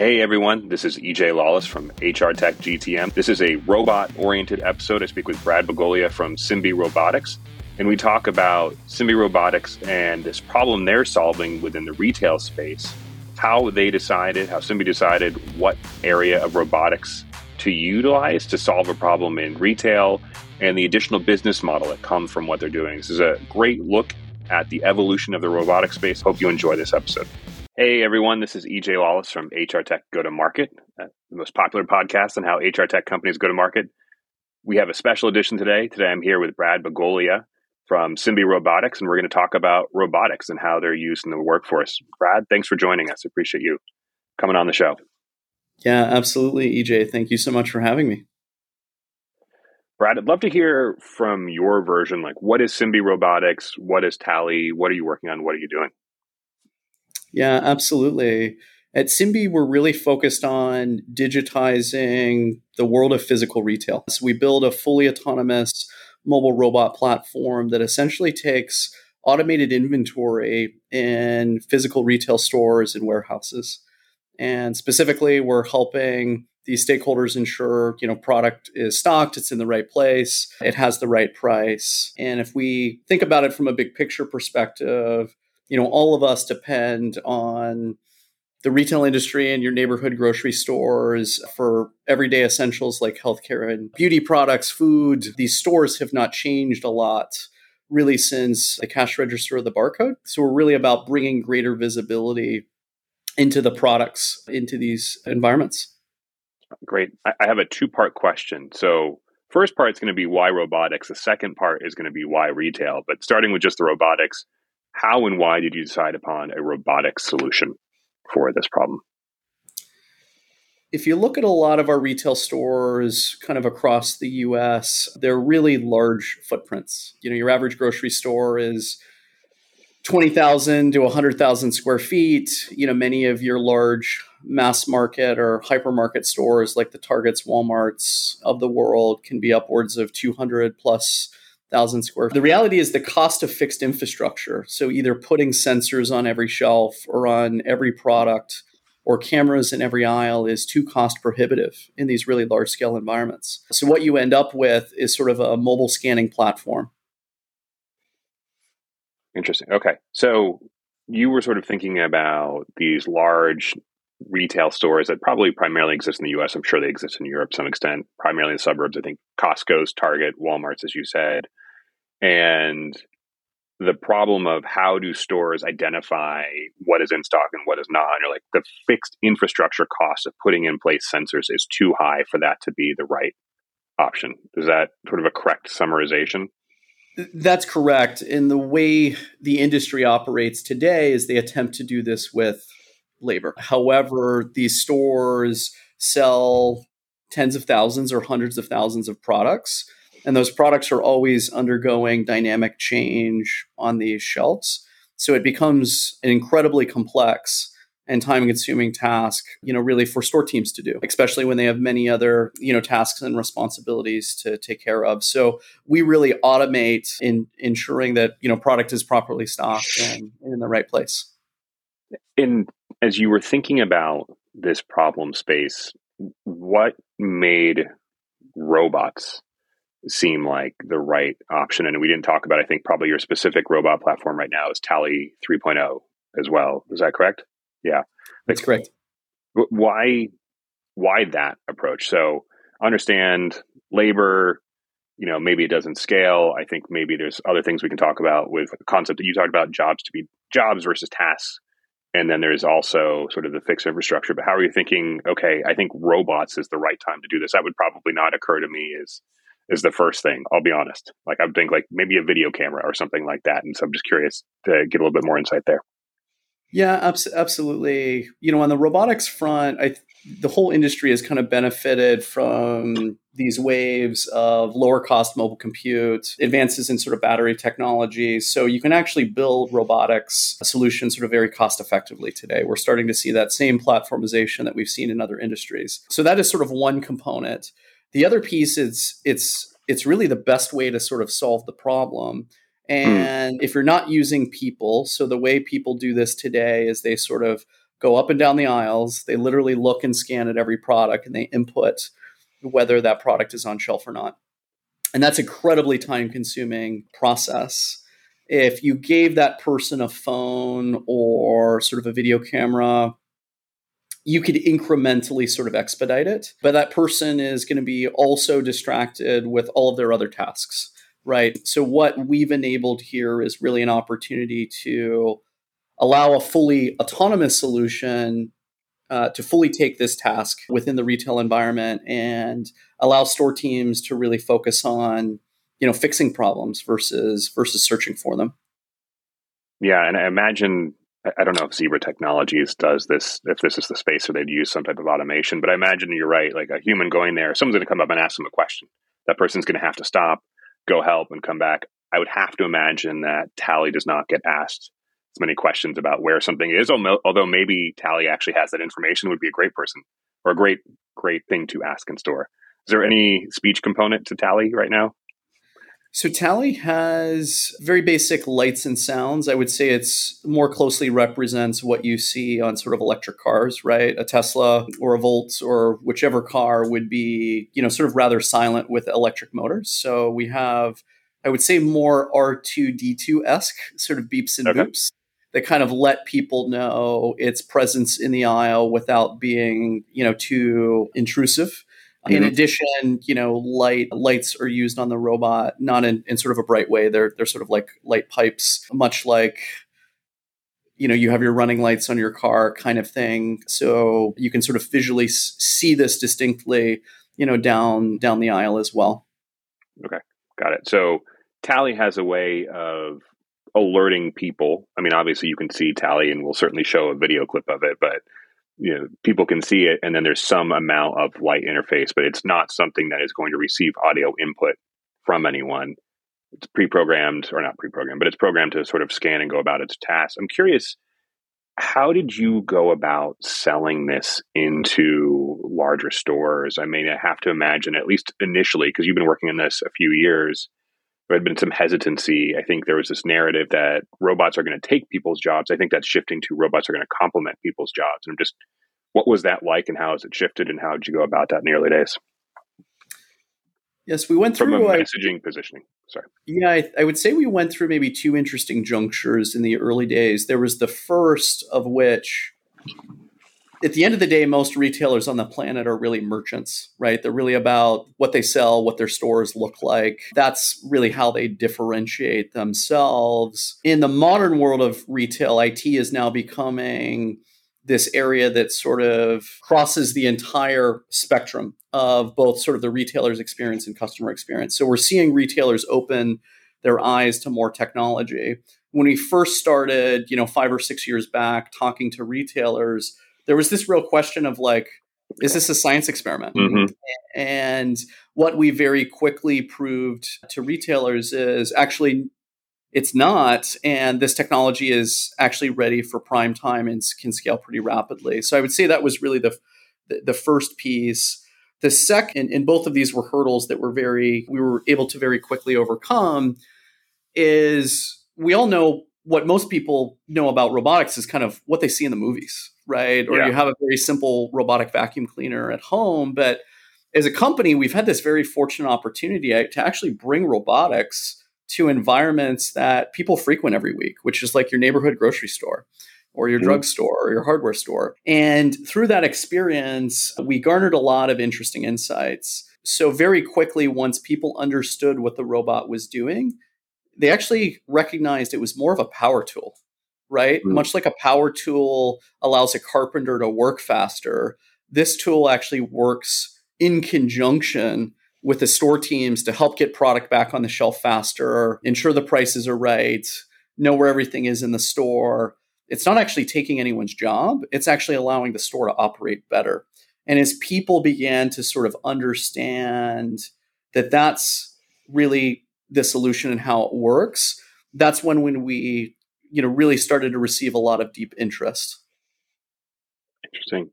Hey everyone, this is EJ Lawless from HR Tech GTM. This is a robot oriented episode. I speak with Brad Bogolea from Simbe Robotics, and we talk about Simbe Robotics and this problem they're solving within the retail space, how they decided, how Simbe decided what area of robotics to utilize to solve a problem in retail, and the additional business model that comes from what they're doing. This is a great look at the evolution of the robotic space. Hope you enjoy this episode. Hey everyone, this is EJ Lawless from HR Tech Go to Market, uh, the most popular podcast on how HR tech companies go to market. We have a special edition today. Today I'm here with Brad Bogolea from Simbe Robotics, and we're going to talk about robotics and how they're used in the workforce. Brad, thanks for joining us. Appreciate you coming on the show. Yeah, absolutely, EJ. Thank you so much for having me. Brad, I'd love to hear from your version. Like, what is Simbe Robotics? What is Tally? What are you working on? What are you doing? Yeah, absolutely. At Simbe, we're really focused on digitizing the world of physical retail. So we build a fully autonomous mobile robot platform that essentially takes automated inventory in physical retail stores and warehouses. And specifically, we're helping these stakeholders ensure, you know, product is stocked, it's in the right place, it has the right price. And if we think about it from a big picture perspective, you know, all of us depend on the retail industry and your neighborhood grocery stores for everyday essentials like healthcare and beauty products, food. These stores have not changed a lot really since the cash register or the barcode. So we're really about bringing greater visibility into the products into these environments. Great. I have a two part question. So, first part is going to be why robotics. The second part is going to be why retail. But starting with just the robotics, how and why did you decide upon a robotic solution for this problem? If you look at a lot of our retail stores kind of across the US, they're really large footprints. You know, your average grocery store is 20,000 to 100,000 square feet. You know, many of your large mass market or hypermarket stores like the Targets, Walmarts of the world can be upwards of 200 plus thousand square. The reality is the cost of fixed infrastructure. So either putting sensors on every shelf or on every product or cameras in every aisle is too cost prohibitive in these really large scale environments. So what you end up with is sort of a mobile scanning platform. Interesting. Okay. So you were sort of thinking about these large retail stores that probably primarily exist in the US. I'm sure they exist in Europe to some extent, primarily in the suburbs. I think Costco's, Target, Walmart's, as you said and the problem of how do stores identify what is in stock and what is not. And you're like the fixed infrastructure cost of putting in place sensors is too high for that to be the right option. Is that sort of a correct summarization? That's correct. And the way the industry operates today is they attempt to do this with labor. However, these stores sell tens of thousands or hundreds of thousands of products and those products are always undergoing dynamic change on these shelves. So it becomes an incredibly complex and time consuming task, you know, really for store teams to do, especially when they have many other, you know, tasks and responsibilities to take care of. So we really automate in ensuring that, you know, product is properly stocked and, and in the right place. And as you were thinking about this problem space, what made robots seem like the right option. And we didn't talk about, I think, probably your specific robot platform right now is Tally 3.0 as well. Is that correct? Yeah. That's correct. Why, why that approach? So understand labor, you know, maybe it doesn't scale. I think maybe there's other things we can talk about with the concept that you talked about jobs to be jobs versus tasks. And then there's also sort of the fixed infrastructure. But how are you thinking, okay, I think robots is the right time to do this? That would probably not occur to me as is the first thing. I'll be honest. Like I would think like maybe a video camera or something like that. And so I'm just curious to get a little bit more insight there. Yeah, absolutely. You know, on the robotics front, I the whole industry has kind of benefited from these waves of lower cost mobile compute, advances in sort of battery technology. So you can actually build robotics solutions sort of very cost effectively today. We're starting to see that same platformization that we've seen in other industries. So that is sort of one component. The other piece is it's it's really the best way to sort of solve the problem. Hmm. And mm. if you're not using people, so the way people do this today is they sort of go up and down the aisles. They literally look and scan at every product and they input whether that product is on shelf or not. And that's incredibly time consuming process. If you gave that person a phone or sort of a video camera, you could incrementally sort of expedite it. But that person is going to be also distracted with all of their other tasks, right? So, what we've enabled here is really an opportunity to allow a fully autonomous solution uh, to fully take this task within the retail environment and allow store teams to really focus on you know fixing problems versus versus searching for them. Yeah and i imagine i don't know if zebra technologies does this if this is the space where they'd use some type of automation but i imagine you're right like a human going there someone's going to come up and ask them a question. That person's going to have to stop go help and come back. I would have to imagine that tally does not get asked as many questions about where something is. Although maybe Tally actually has that information, would be a great person or a great great thing to ask in store. Is there any speech component to Tally right now? So Tally has very basic lights and sounds. I would say it's more closely represents what you see on sort of electric cars, right? A Tesla or a Volt or whichever car would be, you know, sort of rather silent with electric motors. So we have I would say more R2D2 esque sort of beeps and okay. boops that kind of let people know its presence in the aisle without being, you know, too intrusive. Mm-hmm. In addition, you know, light lights are used on the robot, not in, in sort of a bright way. They're they're sort of like light pipes, much like you know you have your running lights on your car kind of thing. So you can sort of visually see this distinctly, you know, down down the aisle as well. Okay, got it. So Tally has a way of alerting people. I mean, obviously you can see Tally, and we'll certainly show a video clip of it, but you know, people can see it, and then there's some amount of light interface, but it's not something that is going to receive audio input from anyone. It's pre-programmed, or not pre-programmed, but it's programmed to sort of scan and go about its tasks. I'm curious, how did you go about selling this into larger stores? I mean, I have to imagine, at least initially, because you've been working on this a few years, there had been some hesitancy. I think there was this narrative that robots are going to take people's jobs. I think that's shifting to robots are going to complement people's jobs. And I'm just, what was that like and how has it shifted and how did you go about that in the early days? Yes, we went through from a uh, messaging I, positioning. Sorry. Yeah, I, I, would say we went through maybe two interesting junctures in the early days. There was the first of which at the end of the day, most retailers on the planet are really merchants, right? They're really about what they sell, what their stores look like. That's really how they differentiate themselves. In the modern world of retail, IT is now becoming this area that sort of crosses the entire spectrum of both sort of the retailer's experience and customer experience. So we're seeing retailers open their eyes to more technology. When we first started, you know, 5 or 6 years back talking to retailers, there was this real question of like, is this a science experiment? Mm-hmm. And what we very quickly proved to retailers is actually it's not. And this technology is actually ready for prime time and can scale pretty rapidly. So I would say that was really the, the, the first piece. The second, and both of these were hurdles that were very, we were able to very quickly overcome, is we all know what most people know about robotics is kind of what they see in the movies, right? Or yeah. you have a very simple robotic vacuum cleaner at home. But as a company, we've had this very fortunate opportunity to actually bring robotics to environments that people frequent every week, which is like your neighborhood grocery store or your mm-hmm. drugstore or your hardware store. And through that experience, we garnered a lot of interesting insights. So, very quickly, once people understood what the robot was doing, they actually recognized it was more of a power tool, right? Mm. Much like a power tool allows a carpenter to work faster, this tool actually works in conjunction with the store teams to help get product back on the shelf faster, ensure the prices are right, know where everything is in the store. It's not actually taking anyone's job, it's actually allowing the store to operate better. And as people began to sort of understand that that's really the solution and how it works, that's when when we you know really started to receive a lot of deep interest. Interesting.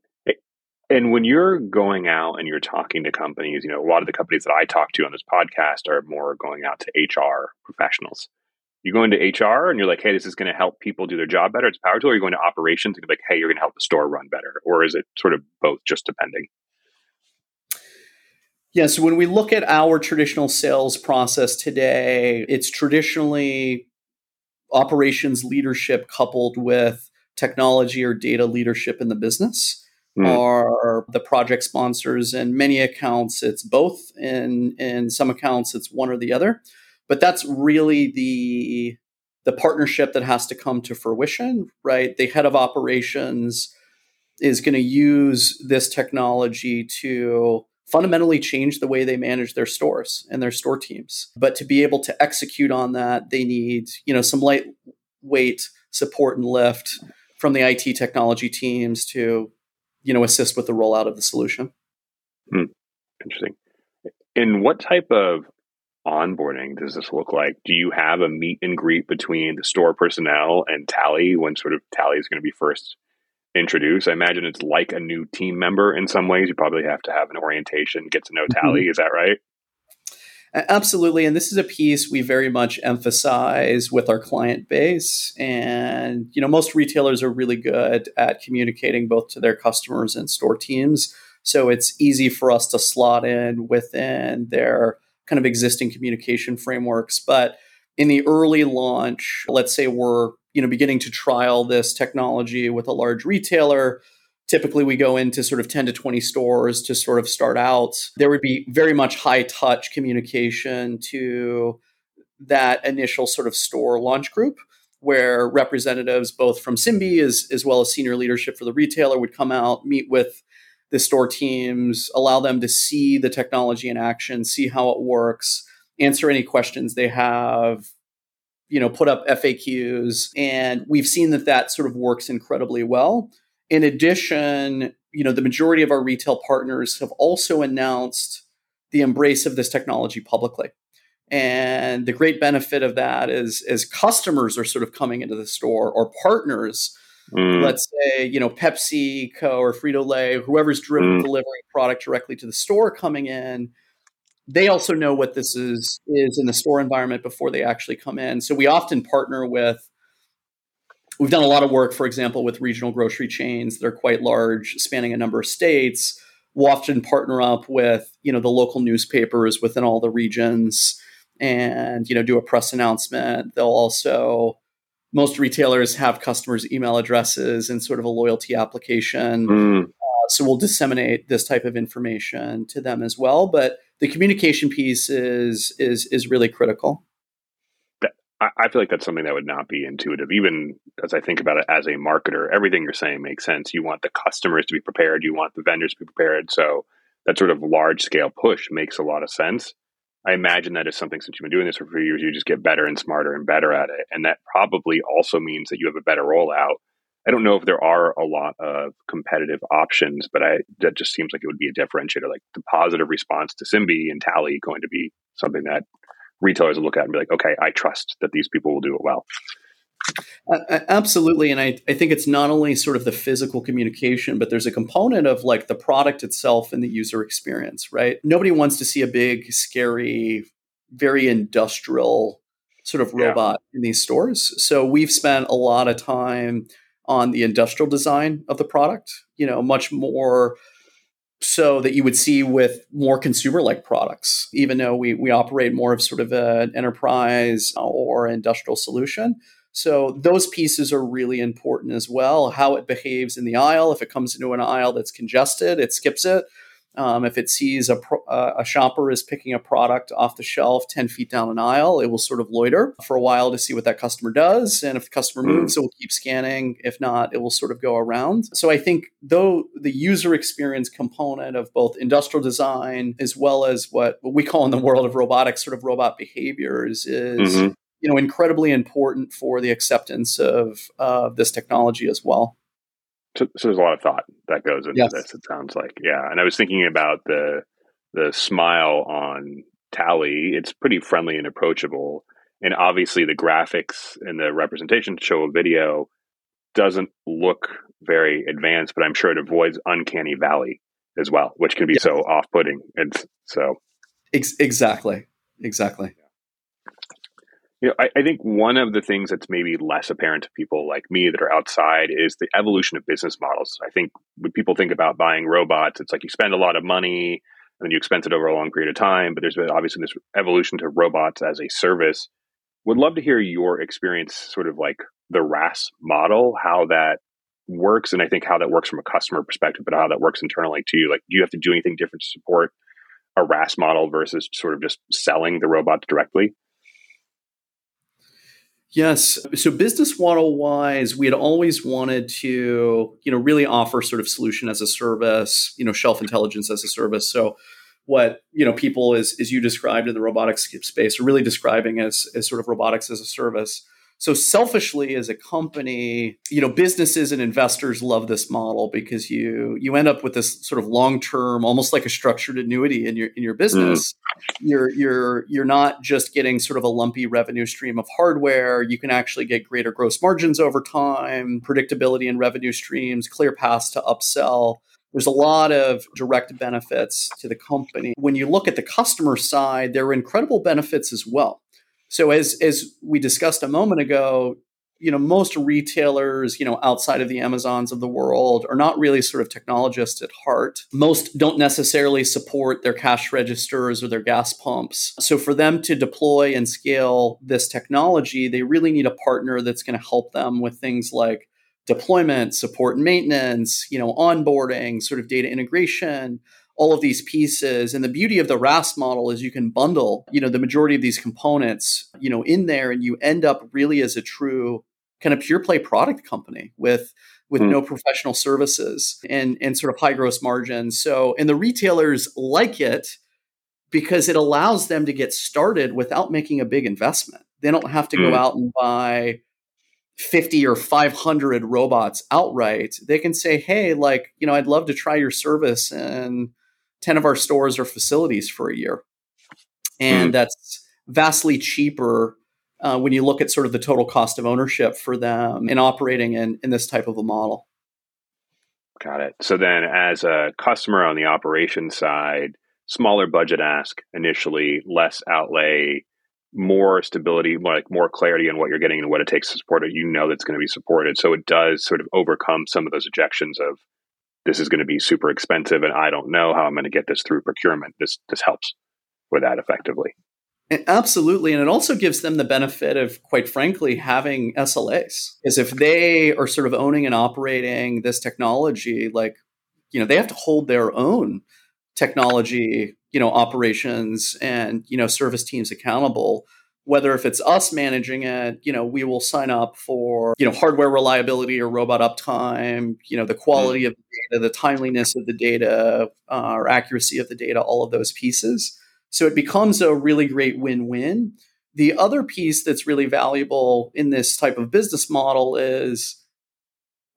And when you're going out and you're talking to companies, you know, a lot of the companies that I talk to on this podcast are more going out to HR professionals. you go into HR and you're like, hey, this is going to help people do their job better. It's power tool. Or you go into operations and you're like, hey, you're going to help the store run better, or is it sort of both, just depending? Yeah, so when we look at our traditional sales process today, it's traditionally operations leadership coupled with technology or data leadership in the business mm. are the project sponsors in many accounts. It's both in in some accounts it's one or the other. But that's really the the partnership that has to come to fruition right? The head of operations is going to use this technology to fundamentally change the way they manage their stores and their store teams. But to be able to execute on that, they need, you know, some lightweight support and lift from the IT technology teams to, you know, assist with the rollout of the solution. Hmm. Interesting. And what type of onboarding does this look like? Do you have a meet and greet between the store personnel and Tally when sort of Tally is going to be first introduce. I imagine it's like a new team member in some ways. You probably have to have an orientation, get to know mm-hmm. Tally. Mm-hmm. Is that right? Absolutely. And this is a piece we very much emphasize with our client base. And, you know, most retailers are really good at communicating both to their customers and store teams. So it's easy for us to slot in within their kind of existing communication frameworks. But in the early launch, let's say we're you know beginning to trial this technology with a large retailer. Typically we go into sort of 10 to 20 stores to sort of start out. There would be very much high touch communication to that initial sort of store launch group where representatives both from Simbe as, as well as senior leadership for the retailer would come out meet with the store teams allow them to see the technology in action see how it works answer any questions they have you know, put up FAQs, and we've seen that that sort of works incredibly well. In addition, you know, the majority of our retail partners have also announced the embrace of this technology publicly. And the great benefit of that is as customers are sort of coming into the store or partners, mm. let's say, you know, Pepsi Co or Frito Lay, whoever's mm. delivering product directly to the store coming in, they also know what this is is in the store environment before they actually come in. So we often partner with we've done a lot of work, for example, with regional grocery chains that are quite large, spanning a number of states. We'll often partner up with, you know, the local newspapers within all the regions and, you know, do a press announcement. They'll also most retailers have customers' email addresses and sort of a loyalty application. Mm. Uh, so we'll disseminate this type of information to them as well. But the communication piece is is is really critical. I feel like that's something that would not be intuitive. Even as I think about it as a marketer, everything you're saying makes sense. You want the customers to be prepared, you want the vendors to be prepared. So that sort of large scale push makes a lot of sense. I imagine that is something since you've been doing this for a few years, you just get better and smarter and better at it. And that probably also means that you have a better rollout I don't know if there are a lot of competitive options, but I that just seems like it would be a differentiator. Like the positive response to Simbe and Tally going to be something that retailers will look at and be like, okay, I trust that these people will do it well. Uh, absolutely. And I, I think it's not only sort of the physical communication, but there's a component of like the product itself and the user experience, right? Nobody wants to see a big, scary, very industrial sort of robot yeah. in these stores. So we've spent a lot of time on the industrial design of the product, you know, much more so that you would see with more consumer like products, even though we, we operate more of sort of an enterprise or industrial solution. So those pieces are really important as well. How it behaves in the aisle. If it comes into an aisle that's congested, it skips it. Um, if it sees a, pro- uh, a shopper is picking a product off the shelf 10 feet down an aisle, it will sort of loiter for a while to see what that customer does. And if the customer mm. moves, it will keep scanning. If not, it will sort of go around. So I think, though, the user experience component of both industrial design as well as what, what we call in the world of robotics sort of robot behaviors is. Mm-hmm. You know, incredibly important for the acceptance of uh, this technology as well. So, so, there's a lot of thought that goes into yes. this. It sounds like, yeah. And I was thinking about the the smile on Tally. It's pretty friendly and approachable, and obviously the graphics and the representation to show a video doesn't look very advanced, but I'm sure it avoids uncanny valley as well, which can be yes. so off putting. And so, Ex- exactly, exactly. You know, I, I, think one of the things that's maybe less apparent to people like me that are outside is the evolution of business models. I think when people think about buying robots, it's like you spend a lot of money and then you expense it over a long period of time. But there's been obviously this evolution to robots as a service. Would love to hear your experience, sort of like the RaaS model, how that works, and I think how that works from a customer perspective, but how that works internally to you. Like, do you have to do anything different to support a RaaS model versus sort of just selling the robots directly? Yes. So business model wise, we had always wanted to, you know, really offer sort of solution as a service, you know, shelf intelligence as a service. So what, you know, people as, as you described in the robotics space are really describing as, as sort of robotics as a service. So selfishly as a company, you know, businesses and investors love this model because you you end up with this sort of long-term, almost like a structured annuity in your in your business. Mm. You're you're you're not just getting sort of a lumpy revenue stream of hardware. You can actually get greater gross margins over time, predictability in revenue streams, clear paths to upsell. There's a lot of direct benefits to the company. When you look at the customer side, there are incredible benefits as well. So as as we discussed a moment ago, you know, most retailers, you know, outside of the Amazons of the world are not really sort of technologists at heart. Most don't necessarily support their cash registers or their gas pumps. So for them to deploy and scale this technology, they really need a partner that's going to help them with things like deployment, support and maintenance, you know, onboarding, sort of data integration, all of these pieces. And the beauty of the RaaS model is you can bundle, you know, the majority of these components, you know, in there and you end up really as a true kind of pure play product company with with mm. no professional services and and sort of high gross margins. So and the retailers like it because it allows them to get started without making a big investment. They don't have to mm. go out and buy 50 or 500 robots outright. They can say, "Hey, like, you know, I'd love to try your service and 10 of our stores or facilities for a year. And mm. that's vastly cheaper uh, when you look at sort of the total cost of ownership for them in operating in, in this type of a model. Got it. So then, as a customer on the operation side, smaller budget ask initially, less outlay, more stability, more like more clarity on what you're getting and what it takes to support it. You know that's going to be supported. So it does sort of overcome some of those objections of this is going to be super expensive and I don't know how I'm going to get this through procurement. This this helps with that effectively. Absolutely. And it also gives them the benefit of, quite frankly, having SLAs. Is if they are sort of owning and operating this technology, like, you know, they have to hold their own technology, you know, operations and, you know, service teams accountable whether if it's us managing it, you know, we will sign up for, you know, hardware reliability or robot uptime, you know, the quality mm. of the data, the timeliness of the data, uh, or accuracy of the data, all of those pieces. So it becomes a really great win-win. The other piece that's really valuable in this type of business model is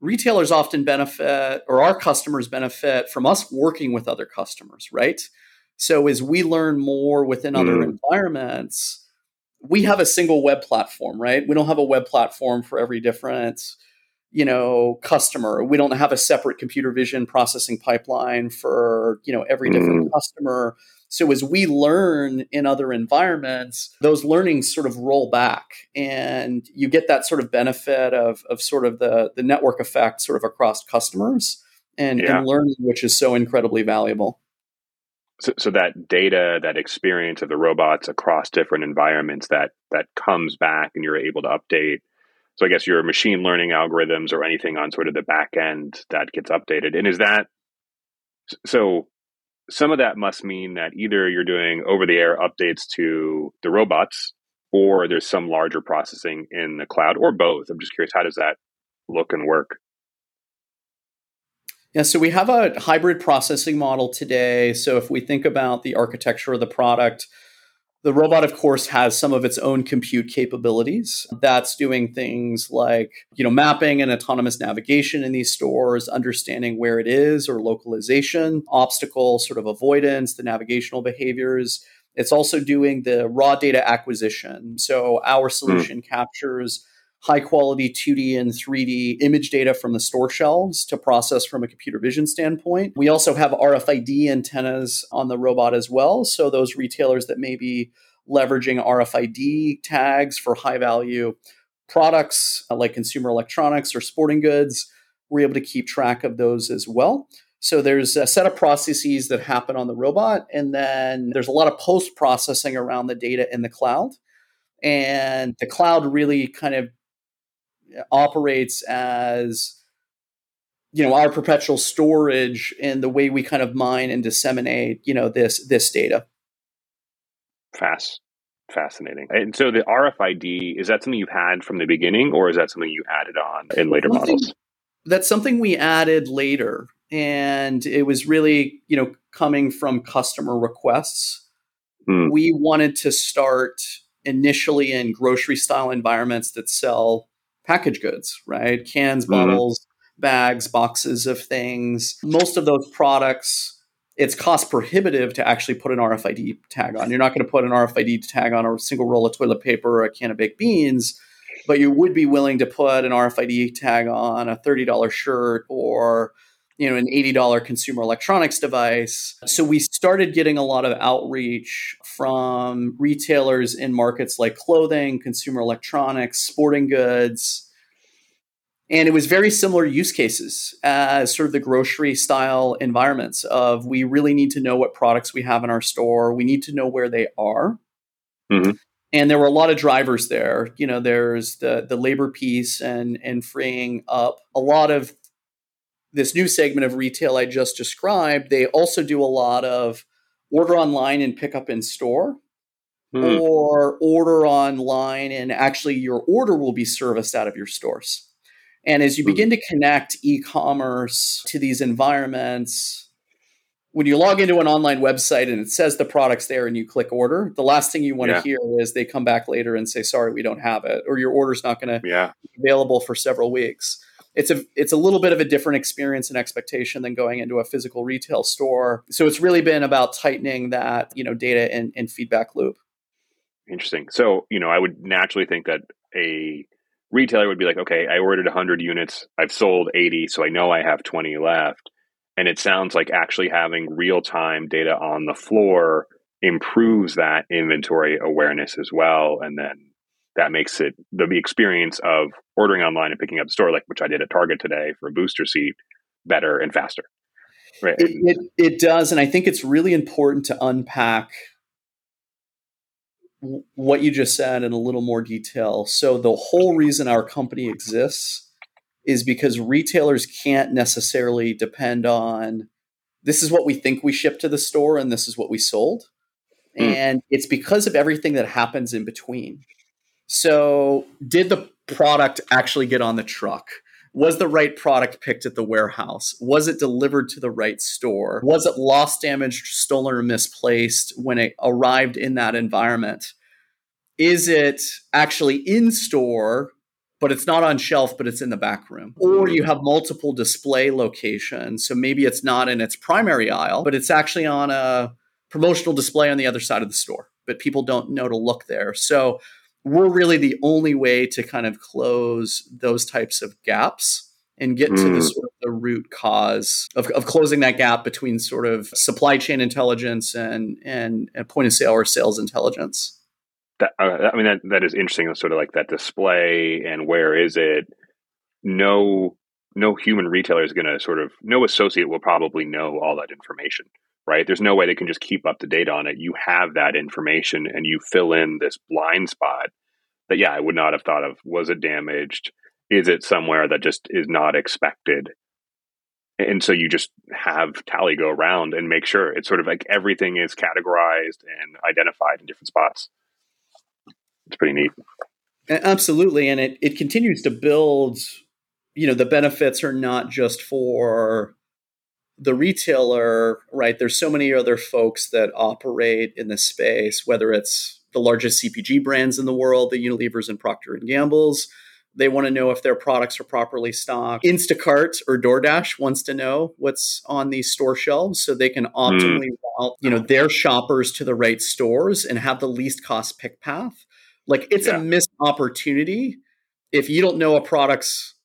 retailers often benefit or our customers benefit from us working with other customers, right? So as we learn more within mm. other environments, we have a single web platform, right? We don't have a web platform for every different, you know, customer. We don't have a separate computer vision processing pipeline for, you know, every different mm. customer. So as we learn in other environments, those learnings sort of roll back and you get that sort of benefit of, of sort of the, the network effect sort of across customers and, yeah. and learning, which is so incredibly valuable. So, so that data, that experience of the robots across different environments, that that comes back, and you're able to update. So I guess your machine learning algorithms or anything on sort of the back end that gets updated. And is that so? Some of that must mean that either you're doing over the air updates to the robots, or there's some larger processing in the cloud, or both. I'm just curious, how does that look and work? Yeah, so we have a hybrid processing model today. So if we think about the architecture of the product, the robot, of course, has some of its own compute capabilities. That's doing things like, you know, mapping and autonomous navigation in these stores, understanding where it is or localization, obstacle sort of avoidance, the navigational behaviors. It's also doing the raw data acquisition. So our hmm. solution mm. captures high quality 2D and 3D image data from the store shelves to process from a computer vision standpoint. We also have RFID antennas on the robot as well. So those retailers that may be leveraging RFID tags for high value products uh, like consumer electronics or sporting goods. We're able to keep track of those as well. So there's a set of processes that happen on the robot, and then there's a lot of post processing around the data in the cloud. And the cloud really kind of operates as you know our perpetual storage and the way we kind of mine and disseminate you know this this data. Fast fascinating. And so the rfid is that something you've had from the beginning or is that something you added on in later something, models? that's something we added later and it was really you know coming from customer requests. Hmm. we wanted to start initially in grocery style environments that sell packaged goods right cans mm-hmm. bottles bags, boxes of things. Most of those products, it's cost prohibitive to actually put an RFID tag on. You're not going to put an RFID tag on a single roll of toilet paper or a can of baked beans, but you would be willing to put an RFID tag on a $30 shirt or you know an $80 consumer electronics device. So we started getting a lot of outreach from retailers in markets like clothing, consumer electronics, sporting goods, and it was very similar use cases as sort of the grocery style environments of we really need to know what products we have in our store. We need to know where they are. Mm-hmm. And there were a lot of drivers there. You know, there's the the labor piece and and freeing up a lot of this new segment of retail I just described. They also do a lot of order online and pick up in store. Mm. Or order online, and actually, your order will be serviced out of your stores. And as you begin to connect e commerce to these environments, when you log into an online website and it says the product's there and you click order, the last thing you want yeah. to hear is they come back later and say, sorry, we don't have it, or your order's not going to yeah. be available for several weeks. It's a it's a little bit of a different experience and expectation than going into a physical retail store. So it's really been about tightening that, you know, data and, and feedback loop. Interesting. So, you know, I would naturally think that a retailer would be like, okay, I ordered 100 units, I've sold 80, so I know I have 20 left. And it sounds like actually having real time data on the floor improves that inventory awareness as well. And then that makes it the experience of ordering online and picking up the store, like which I did at Target today for a booster seat, better and faster. Right. It, it, it does. And I think it's really important to unpack what you just said in a little more detail. So, the whole reason our company exists is because retailers can't necessarily depend on this is what we think we shipped to the store and this is what we sold. Mm. And it's because of everything that happens in between. So, did the product actually get on the truck? Was the right product picked at the warehouse? Was it delivered to the right store? Was it lost, damaged, stolen, or misplaced when it arrived in that environment? Is it actually in store, but it's not on shelf, but it's in the back room? Or you have multiple display locations. So maybe it's not in its primary aisle, but it's actually on a promotional display on the other side of the store, but people don't know to look there. So we're really the only way to kind of close those types of gaps and get mm. to the hmm. sort of the root cause of, of closing that gap between sort of supply chain intelligence and, and, and point of sale or sales intelligence. That, uh, I mean, that, that is interesting. Sort of like that display and where is it? No, no human retailer is going to sort of, no associate will probably know all that information right? There's no way they can just keep up to date on it. You have that information and you fill in this blind spot that, yeah, I would not have thought of. Was it damaged? Is it somewhere that just is not expected? And so you just have Tally go around and make sure it's sort of like everything is categorized and identified in different spots. It's pretty neat. Absolutely. And it, it continues to build, you know, the benefits are not just for the retailer, right, there's so many other folks that operate in this space, whether it's the largest CPG brands in the world, the Unilevers and Procter and Gambles. They want to know if their products are properly stocked. Instacart or DoorDash wants to know what's on these store shelves so they can hmm. optimally mm. route, you know, their shoppers to the right stores and have the least cost pick path. Like it's yeah. a missed opportunity if you don't know a product's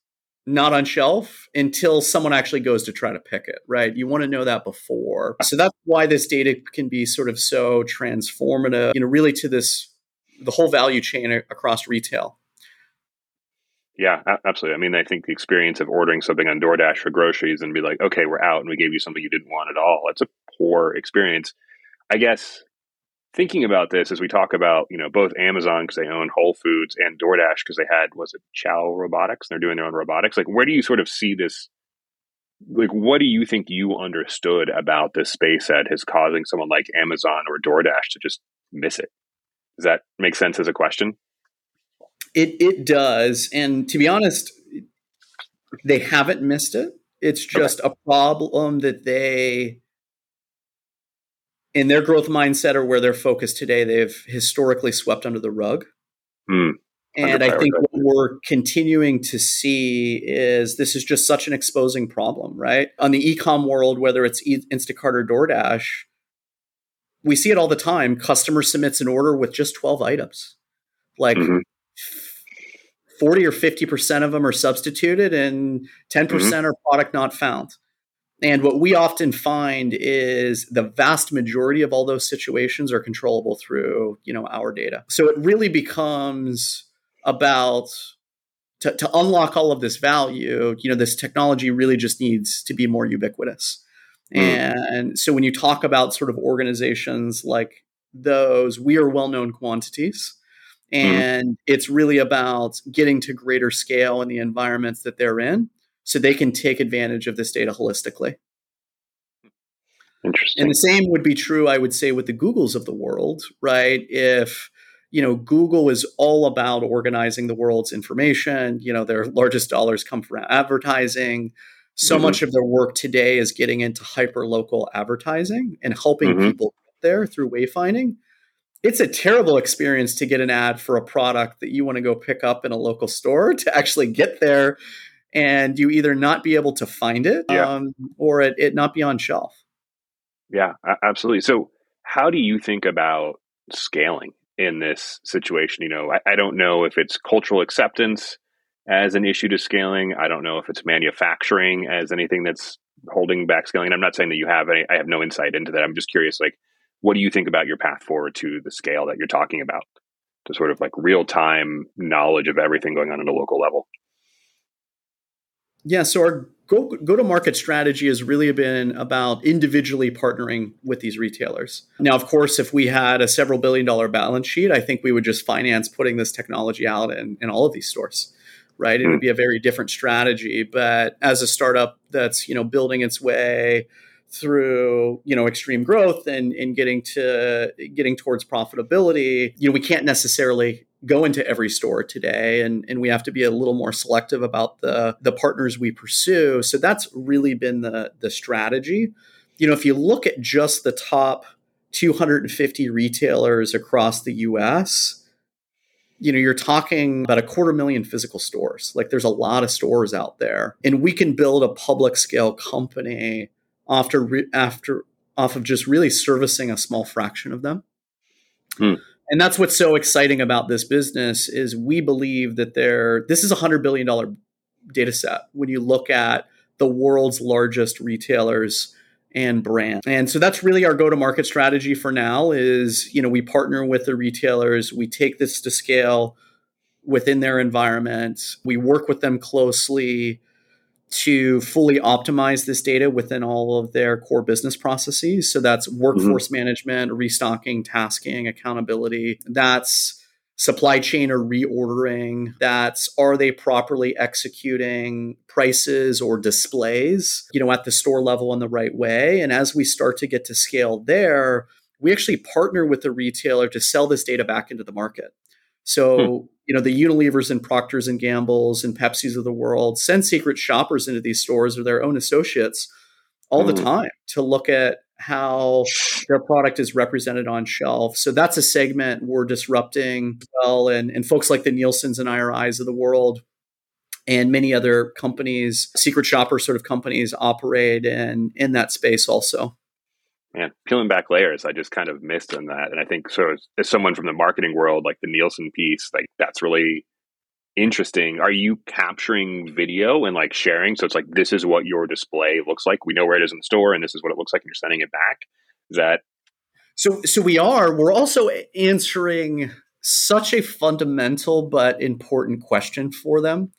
not on shelf until someone actually goes to try to pick it, right? You want to know that before. So that's why this data can be sort of so transformative, you know, really to this the whole value chain across retail. Yeah, absolutely. I mean, I think the experience of ordering something on DoorDash for groceries and be like, okay, we're out and we gave you something you didn't want at all. It's a poor experience. I guess thinking about this as we talk about, you know, both Amazon because they own Whole Foods and DoorDash because they had, was it Chowbotics? They're doing their own robotics. Like, where do you sort of see this? Like, what do you think you understood about this space that is causing someone like Amazon or DoorDash to just miss it? Does that make sense as a question? It it does, and to be honest, they haven't missed it. It's just okay. a problem that they, in their growth mindset or where they're focused today, they've historically swept under the rug. Mm. And I think what we're continuing to see is this is just such an exposing problem, right? On the e-com world, whether it's Instacart or DoorDash, we see it all the time. Customer submits an order with just 12 items. Like mm-hmm. 40 or 50% of them are substituted and 10% mm hmm are product not found. And what we often find is the vast majority of all those situations are controllable through, you know, our data. So it really becomes about to, to unlock all of this value, you know, this technology really just needs to be more ubiquitous. Mm. And so when you talk about sort of organizations like those, we are well known quantities. Mm-hmm. And mm. it's really about getting to greater scale in the environments that they're in so they can take advantage of this data holistically. Interesting. And the same would be true, I would say, with the Googles of the world, right? If you know google is all about organizing the world's information you know their largest dollars come from advertising so mm-hmm. much of their work today is getting into hyper local advertising and helping mm-hmm. people get there through wayfinding. It's a terrible experience to get an ad for a product that you want to go pick up in a local store to actually get there and you either not be able to find it yeah. um, or it, it not be on shelf. Yeah, absolutely. So, how do you think about scaling in this situation? You know, I, I don't know if it's cultural acceptance as an issue to scaling. I don't know if it's manufacturing as anything that's holding back scaling. I'm not saying that you have any, I have no insight into that. I'm just curious, like, what do you think about your path forward to the scale that you're talking about? To sort of like real time knowledge of everything going on at a local level. Yeah, so our go go to market strategy has really been about individually partnering with these retailers. Now, of course, if we had a several billion dollar balance sheet, I think we would just finance putting this technology out in, in all of these stores right? It would hmm. be a very different strategy. But as a startup that's you know building its way through you know extreme growth and, and getting to getting towards profitability, you know we can't necessarily go into every store today and, and we have to be a little more selective about the the partners we pursue. So that's really been the the strategy. You know, if you look at just the top 250 retailers across the US, you know, you're talking about a quarter million physical stores. Like there's a lot of stores out there. And we can build a public scale company after after off of just really servicing a small fraction of them. Hmm. And that's what's so exciting about this business is we believe that there this is a 100 billion dollar data set when you look at the world's largest retailers and brand. And so that's really our go to market strategy for now is, you know, we partner with the retailers, we take this to scale within their environment, we work with them closely to fully optimize this data within all of their core business processes. So that's workforce mm-hmm. management, restocking, tasking, accountability. That's supply chain or reordering that's are they properly executing prices or displays you know at the store level in the right way and as we start to get to scale there we actually partner with the retailer to sell this data back into the market so hmm. You know the unilevers and procters and gambles and pepsis of the world send secret shoppers into these stores or their own associates all hmm. the time to look at how their product is represented on shelf. So that's a segment we're disrupting well. And, and folks like the Nielsen's and IRIs of the world and many other companies, secret shopper sort of companies operate in, in that space also. Man, peeling back layers, I just kind of missed on that. And I think so as, as someone from the marketing world, like the Nielsen piece, like that's really interesting. Are you capturing video and like sharing? So it's like this is what your display looks like. We know where it is in the store, and this is what it looks like, and you're sending it back. Is that so? So we are. We're also answering such a fundamental but important question for them.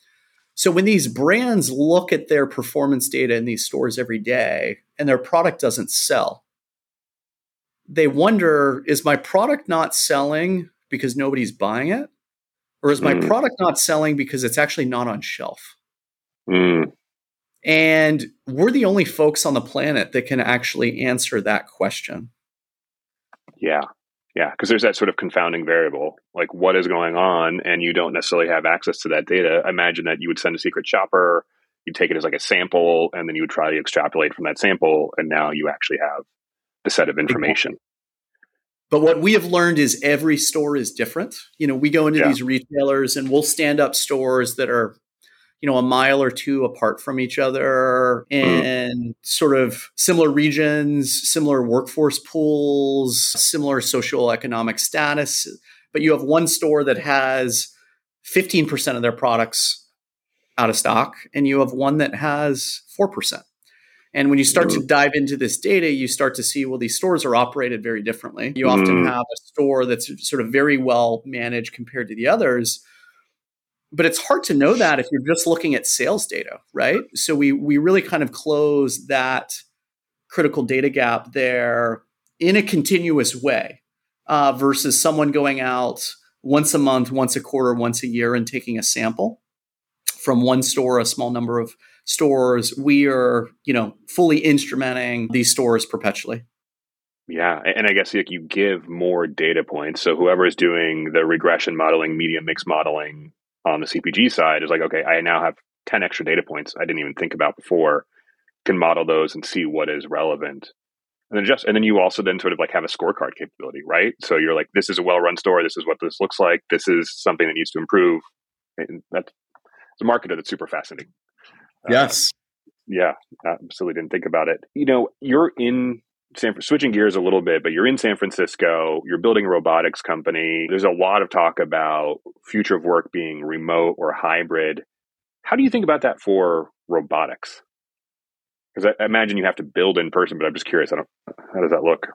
So when these brands look at their performance data in these stores every day and their product doesn't sell, they wonder is my product not selling because nobody's buying it? Or is my mm. product not selling because it's actually not on shelf? Mm. And we're the only folks on the planet that can actually answer that question. Yeah. Yeah. Because there's that sort of confounding variable, like what is going on, and you don't necessarily have access to that data. Imagine that you would send a secret shopper, you take it as like a sample, and then you would try to extrapolate from that sample, and now you actually have the set of information. But what we have learned is every store is different. You know, we go into yeah. these retailers and we'll stand up stores that are, you know, a mile or two apart from each other and mm. sort of similar regions, similar workforce pools, similar social economic status. But you have one store that has 15% of their products out of stock, and you have one that has 4%. And when you start mm-hmm. to dive into this data, you start to see, well, these stores are operated very differently. You mm-hmm. often have a store that's sort of very well managed compared to the others. But it's hard to know that if you're just looking at sales data, right? So we we really kind of close that critical data gap there in a continuous way uh, versus someone going out once a month, once a quarter, once a year and taking a sample from one store, a small number of stores, we are, you know, fully instrumenting these stores perpetually. Yeah, and I guess like you give more data points. So whoever is doing the regression modeling, media mix modeling on the CPG side is like, okay, I now have 10 extra data points I didn't even think about before, can model those and see what is relevant. And then just and then you also then sort of like have a scorecard capability, right? So you're like, this is a well-run store, this is what this looks like, this is something that needs to improve. And that's a marketer that's super fascinating. Yes. Uh, yeah, absolutely didn't think about it. You know, you're in San switching gears a little bit, but you're in San Francisco, you're building a robotics company. There's a lot of talk about future of work being remote or hybrid. How do you think about that for robotics? Because I imagine you have to build in person, but I'm just curious. I don't, how does that look?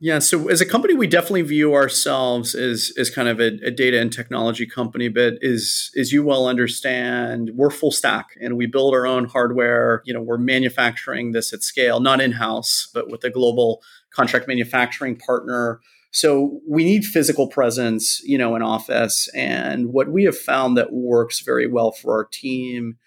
Yeah, so as a company, we definitely view ourselves as as kind of a, a, data and technology company. But as as you well understand, we're full stack, and we build our own hardware. You know, we're manufacturing this at scale, not in house, but with a global contract manufacturing partner. So we need physical presence, you know, in office. And what we have found that works very well for our team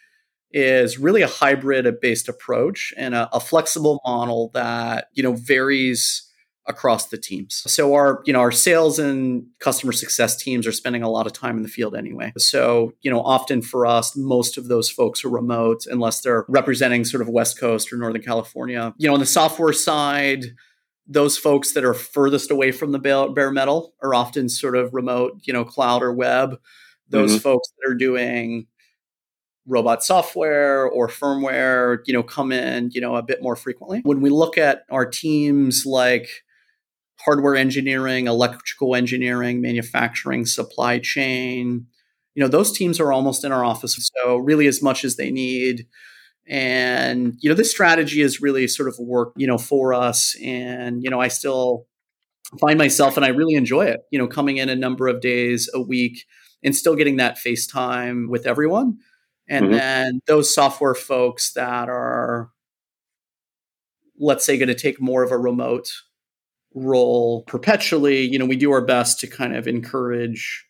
is really a hybrid based approach and a, a flexible model that you know varies across the teams. So our, you know, our sales and customer success teams are spending a lot of time in the field anyway. So, you know, often for us, most of those folks are remote unless they're representing sort of West Coast or Northern California. You know, on the software side, those folks that are furthest away from the bare metal are often sort of remote, you know, cloud or web. Those mm-hmm. folks that are doing robot software or firmware, you know, come in, you know, a bit more frequently. When we look at our teams like hardware engineering, electrical engineering, manufacturing, supply chain. You know, those teams are almost in our office. So, really, as much as they need. And, you know, this strategy has really sort of worked, you know, for us. And, you know, I still find myself and I really enjoy it, you know, coming in a number of days a week and still getting that FaceTime with everyone. And mm-hmm. then those software folks that are, let's say, going to take more of a remote role perpetually, you know, we do our best to kind of encourage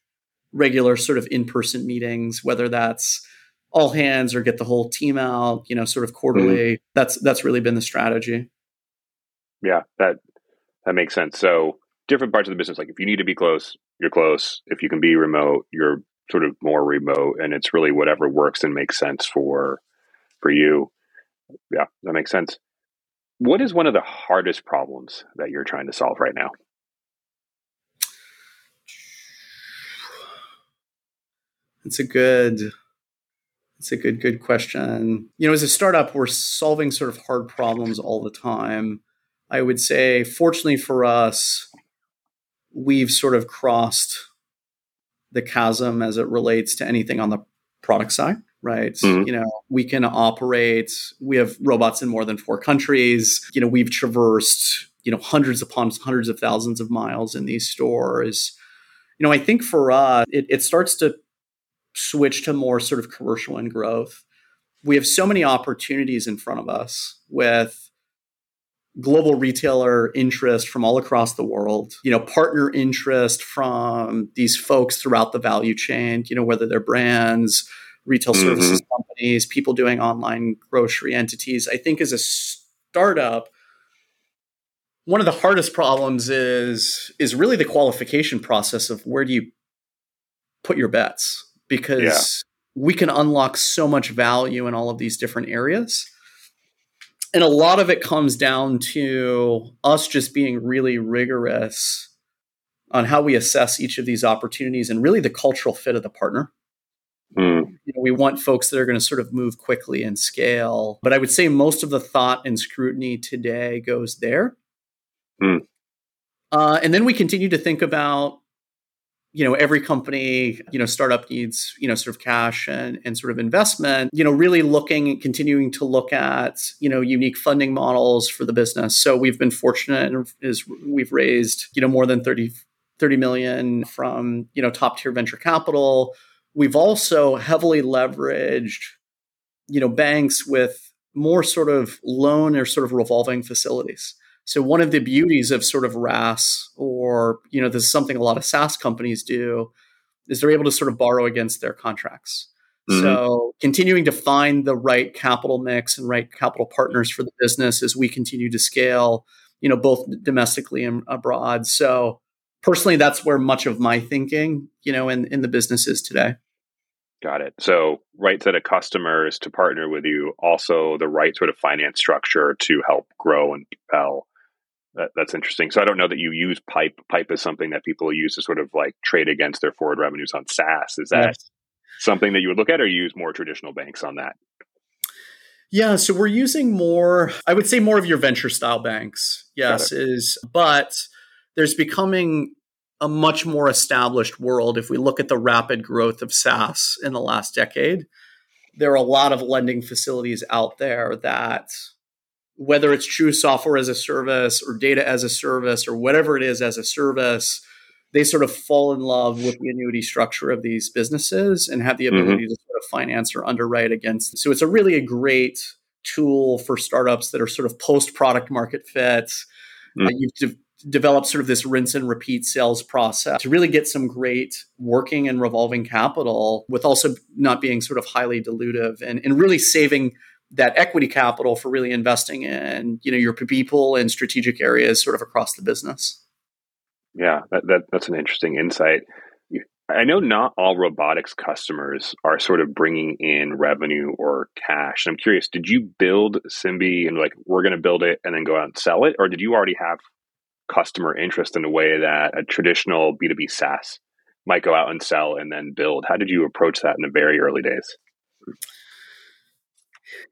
regular sort of in-person meetings, whether that's all hands or get the whole team out, you know, sort of quarterly. Mm-hmm. That's that's really been the strategy. Yeah, that that makes sense. So different parts of the business, like if you need to be close, you're close. If you can be remote, you're sort of more remote and it's really whatever works and makes sense for for you. Yeah, that makes sense. What is one of the hardest problems that you're trying to solve right now? It's a good it's a good good question. You know, as a startup, we're solving sort of hard problems all the time. I would say fortunately for us, we've sort of crossed the chasm as it relates to anything on the product side right? Mm-hmm. you know we can operate we have robots in more than four countries. You know we've traversed you know hundreds upon hundreds of thousands of miles in these stores. You know i think for us it, it starts to switch to more sort of commercial and growth. We have so many opportunities in front of us with global retailer interest from all across the world you know partner interest from these folks throughout the value chain you know whether they're brands retail mm-hmm. services companies people doing online grocery entities i think as a startup one of the hardest problems is is really the qualification process of where do you put your bets because yeah. we can unlock so much value in all of these different areas and a lot of it comes down to us just being really rigorous on how we assess each of these opportunities and really the cultural fit of the partner. Mm. You know, we want folks that are going to sort of move quickly and scale. But I would say most of the thought and scrutiny today goes there. Mm. Uh, and then we continue to think about you know every company you know startup needs you know sort of cash and, and sort of investment you know really looking and continuing to look at you know unique funding models for the business so we've been fortunate is we've raised you know more than 30 30 million from you know top tier venture capital we've also heavily leveraged you know banks with more sort of loan or sort of revolving facilities so one of the beauties of sort of RaaS, or you know, this is something a lot of SaaS companies do, is they're able to sort of borrow against their contracts. Mm-hmm. So continuing to find the right capital mix and right capital partners for the business as we continue to scale, you know, both domestically and abroad. So personally, that's where much of my thinking, you know, in, in the business is today. Got it. So, right set of customers to partner with you, also the right sort of finance structure to help grow and propel that, that's interesting. So I don't know that you use pipe. Pipe is something that people use to sort of like trade against their forward revenues on SaaS. Is that yes. something that you would look at, or use more traditional banks on that? Yeah, so we're using more. I would say more of your venture style banks. Yes, is but there's becoming a much more established world if we look at the rapid growth of SaaS in the last decade. There are a lot of lending facilities out there that whether it's true software as a service or data as a service or whatever it is as a service, they sort of fall in love with the annuity structure of these businesses and have the mm-hmm. ability mm-hmm. to sort of finance or underwrite against. So it's a really a great tool for startups that are sort of post product market fit. Mm-hmm. Uh, you've de- developed sort of this rinse and repeat sales process to really get some great working and revolving capital with also not being sort of highly dilutive and, and really saving that equity capital for really investing in you know your people and strategic areas sort of across the business. Yeah that, that that's an interesting insight. I know not all robotics customers are sort of bringing in revenue or cash. I'm curious did you build Simbe and like we're going to build it and then go out and sell it or did you already have customer interest in a way that a traditional b2b saas might go out and sell and then build. How did you approach that in the very early days?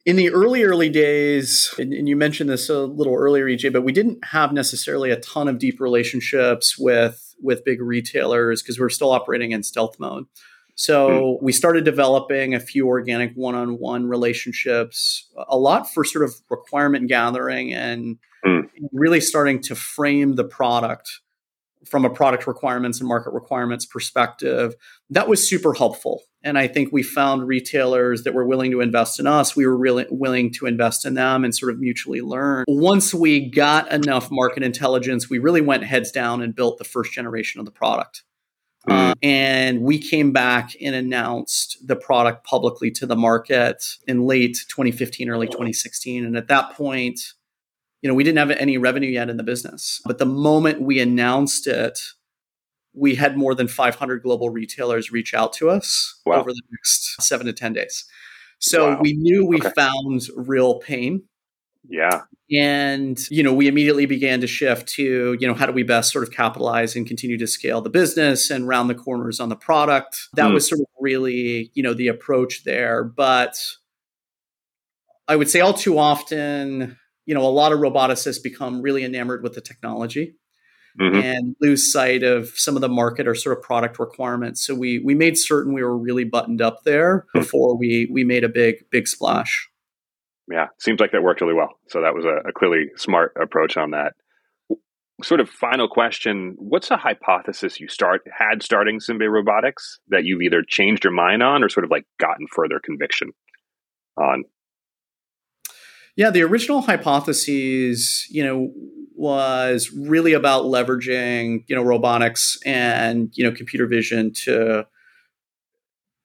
In the early early days and, you mentioned this a little earlier ej but we didn't have necessarily a ton of deep relationships with with big retailers because we are still operating in stealth mode so mm. we started developing a few organic one-on-one relationships a lot for sort of requirement gathering and mm. really starting to frame the product from a product requirements and market requirements perspective that was super helpful and I think we found retailers that were willing to invest in us. We were really willing to invest in them and sort of mutually learn. Once we got enough market intelligence, we really went heads down and built the first generation of the product. Mm. Uh, and we came back and announced the product publicly to the market in late 2015, early 2016. And at that point, you know, we didn't have any revenue yet in the business. But the moment we announced it, we had more than 500 global retailers reach out to us wow. over the next seven to 10 days. So wow. we knew we okay. found real pain. Yeah. And, you know, we immediately began to shift to, you know, how do we best sort of capitalize and continue to scale the business and round the corners on the product? That mm. was sort of really, you know, the approach there. But I would say all too often, you know, a lot of roboticists become really enamored with the technology mm-hmm. and lose sight of some of the market or sort of product requirements. So we we made certain we were really buttoned up there hmm. before we we made a big big splash. Yeah, seems like that worked really well. So that was a, a clearly smart approach on that. Sort of final question: What's a hypothesis you start had starting Simbe Robotics that you've either changed your mind on or sort of like gotten further conviction on? Yeah, the original hypothesis, you know, was really about leveraging, you know, robotics and, you know, computer vision to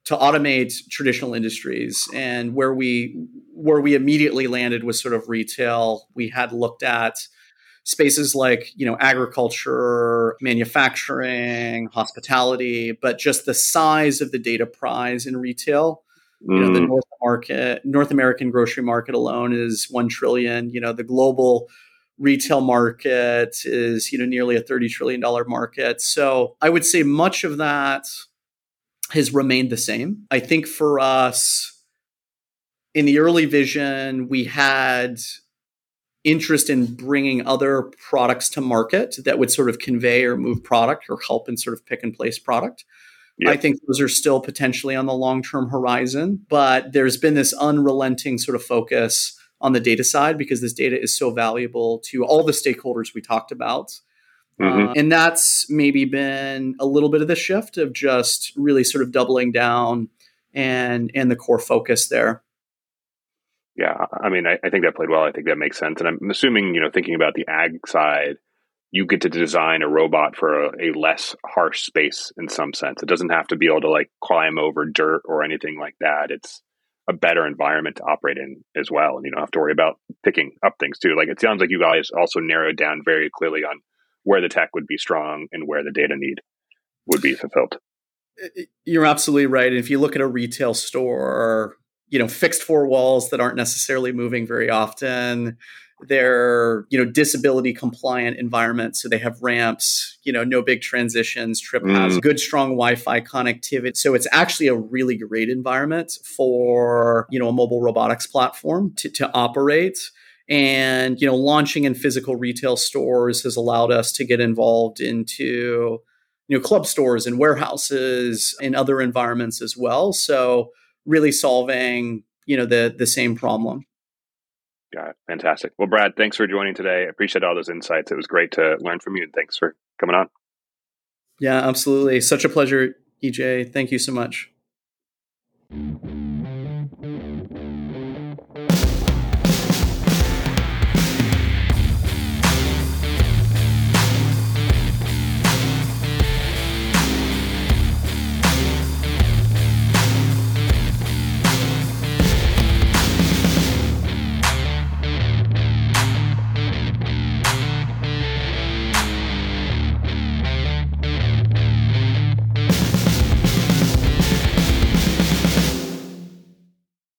to automate traditional industries. And where we where we immediately landed was sort of retail. We had looked at spaces like, you know, agriculture, manufacturing, hospitality, but just the size of the data prize in retail you know, the mm. North market, North American grocery market alone is one trillion. You know, the global retail market is you know nearly a thirty trillion dollar market. So I would say much of that has remained the same. I think for us, in the early vision, we had interest in bringing other products to market that would sort of convey or move product or help in sort of pick and place product. Yep. I think those are still potentially on the long term horizon, but there's been this unrelenting sort of focus on the data side because this data is so valuable to all the stakeholders we talked about. Mm-hmm. Uh, and that's maybe been a little bit of the shift of just really sort of doubling down and and the core focus there. Yeah, I mean, I, I think that played well. I think that makes sense. And I'm assuming, you know, thinking about the ag side, you get to design a robot for a, a, less harsh space in some sense. It doesn't have to be able to like climb over dirt or anything like that. It's a better environment to operate in as well. And you don't have to worry about picking up things too. Like it sounds like you guys also narrowed down very clearly on where the tech would be strong and where the data need would be fulfilled. You're absolutely right. And if you look at a retail store, you know, fixed four walls that aren't necessarily moving very often, they're you know disability compliant environments so they have ramps you know no big transitions trip mm. has good strong wi-fi connectivity. So it's actually a really great environment for you know a mobile robotics platform to, to operate. And you know launching in physical retail stores has allowed us to get involved into you know club stores and warehouses and other environments as well. So really solving you know the the same problem Got it. Fantastic. Well, Brad, thanks for joining today. I appreciate all those insights. It was great to learn from you, and thanks for coming on. Yeah, absolutely. Such a pleasure, EJ. Thank you so much.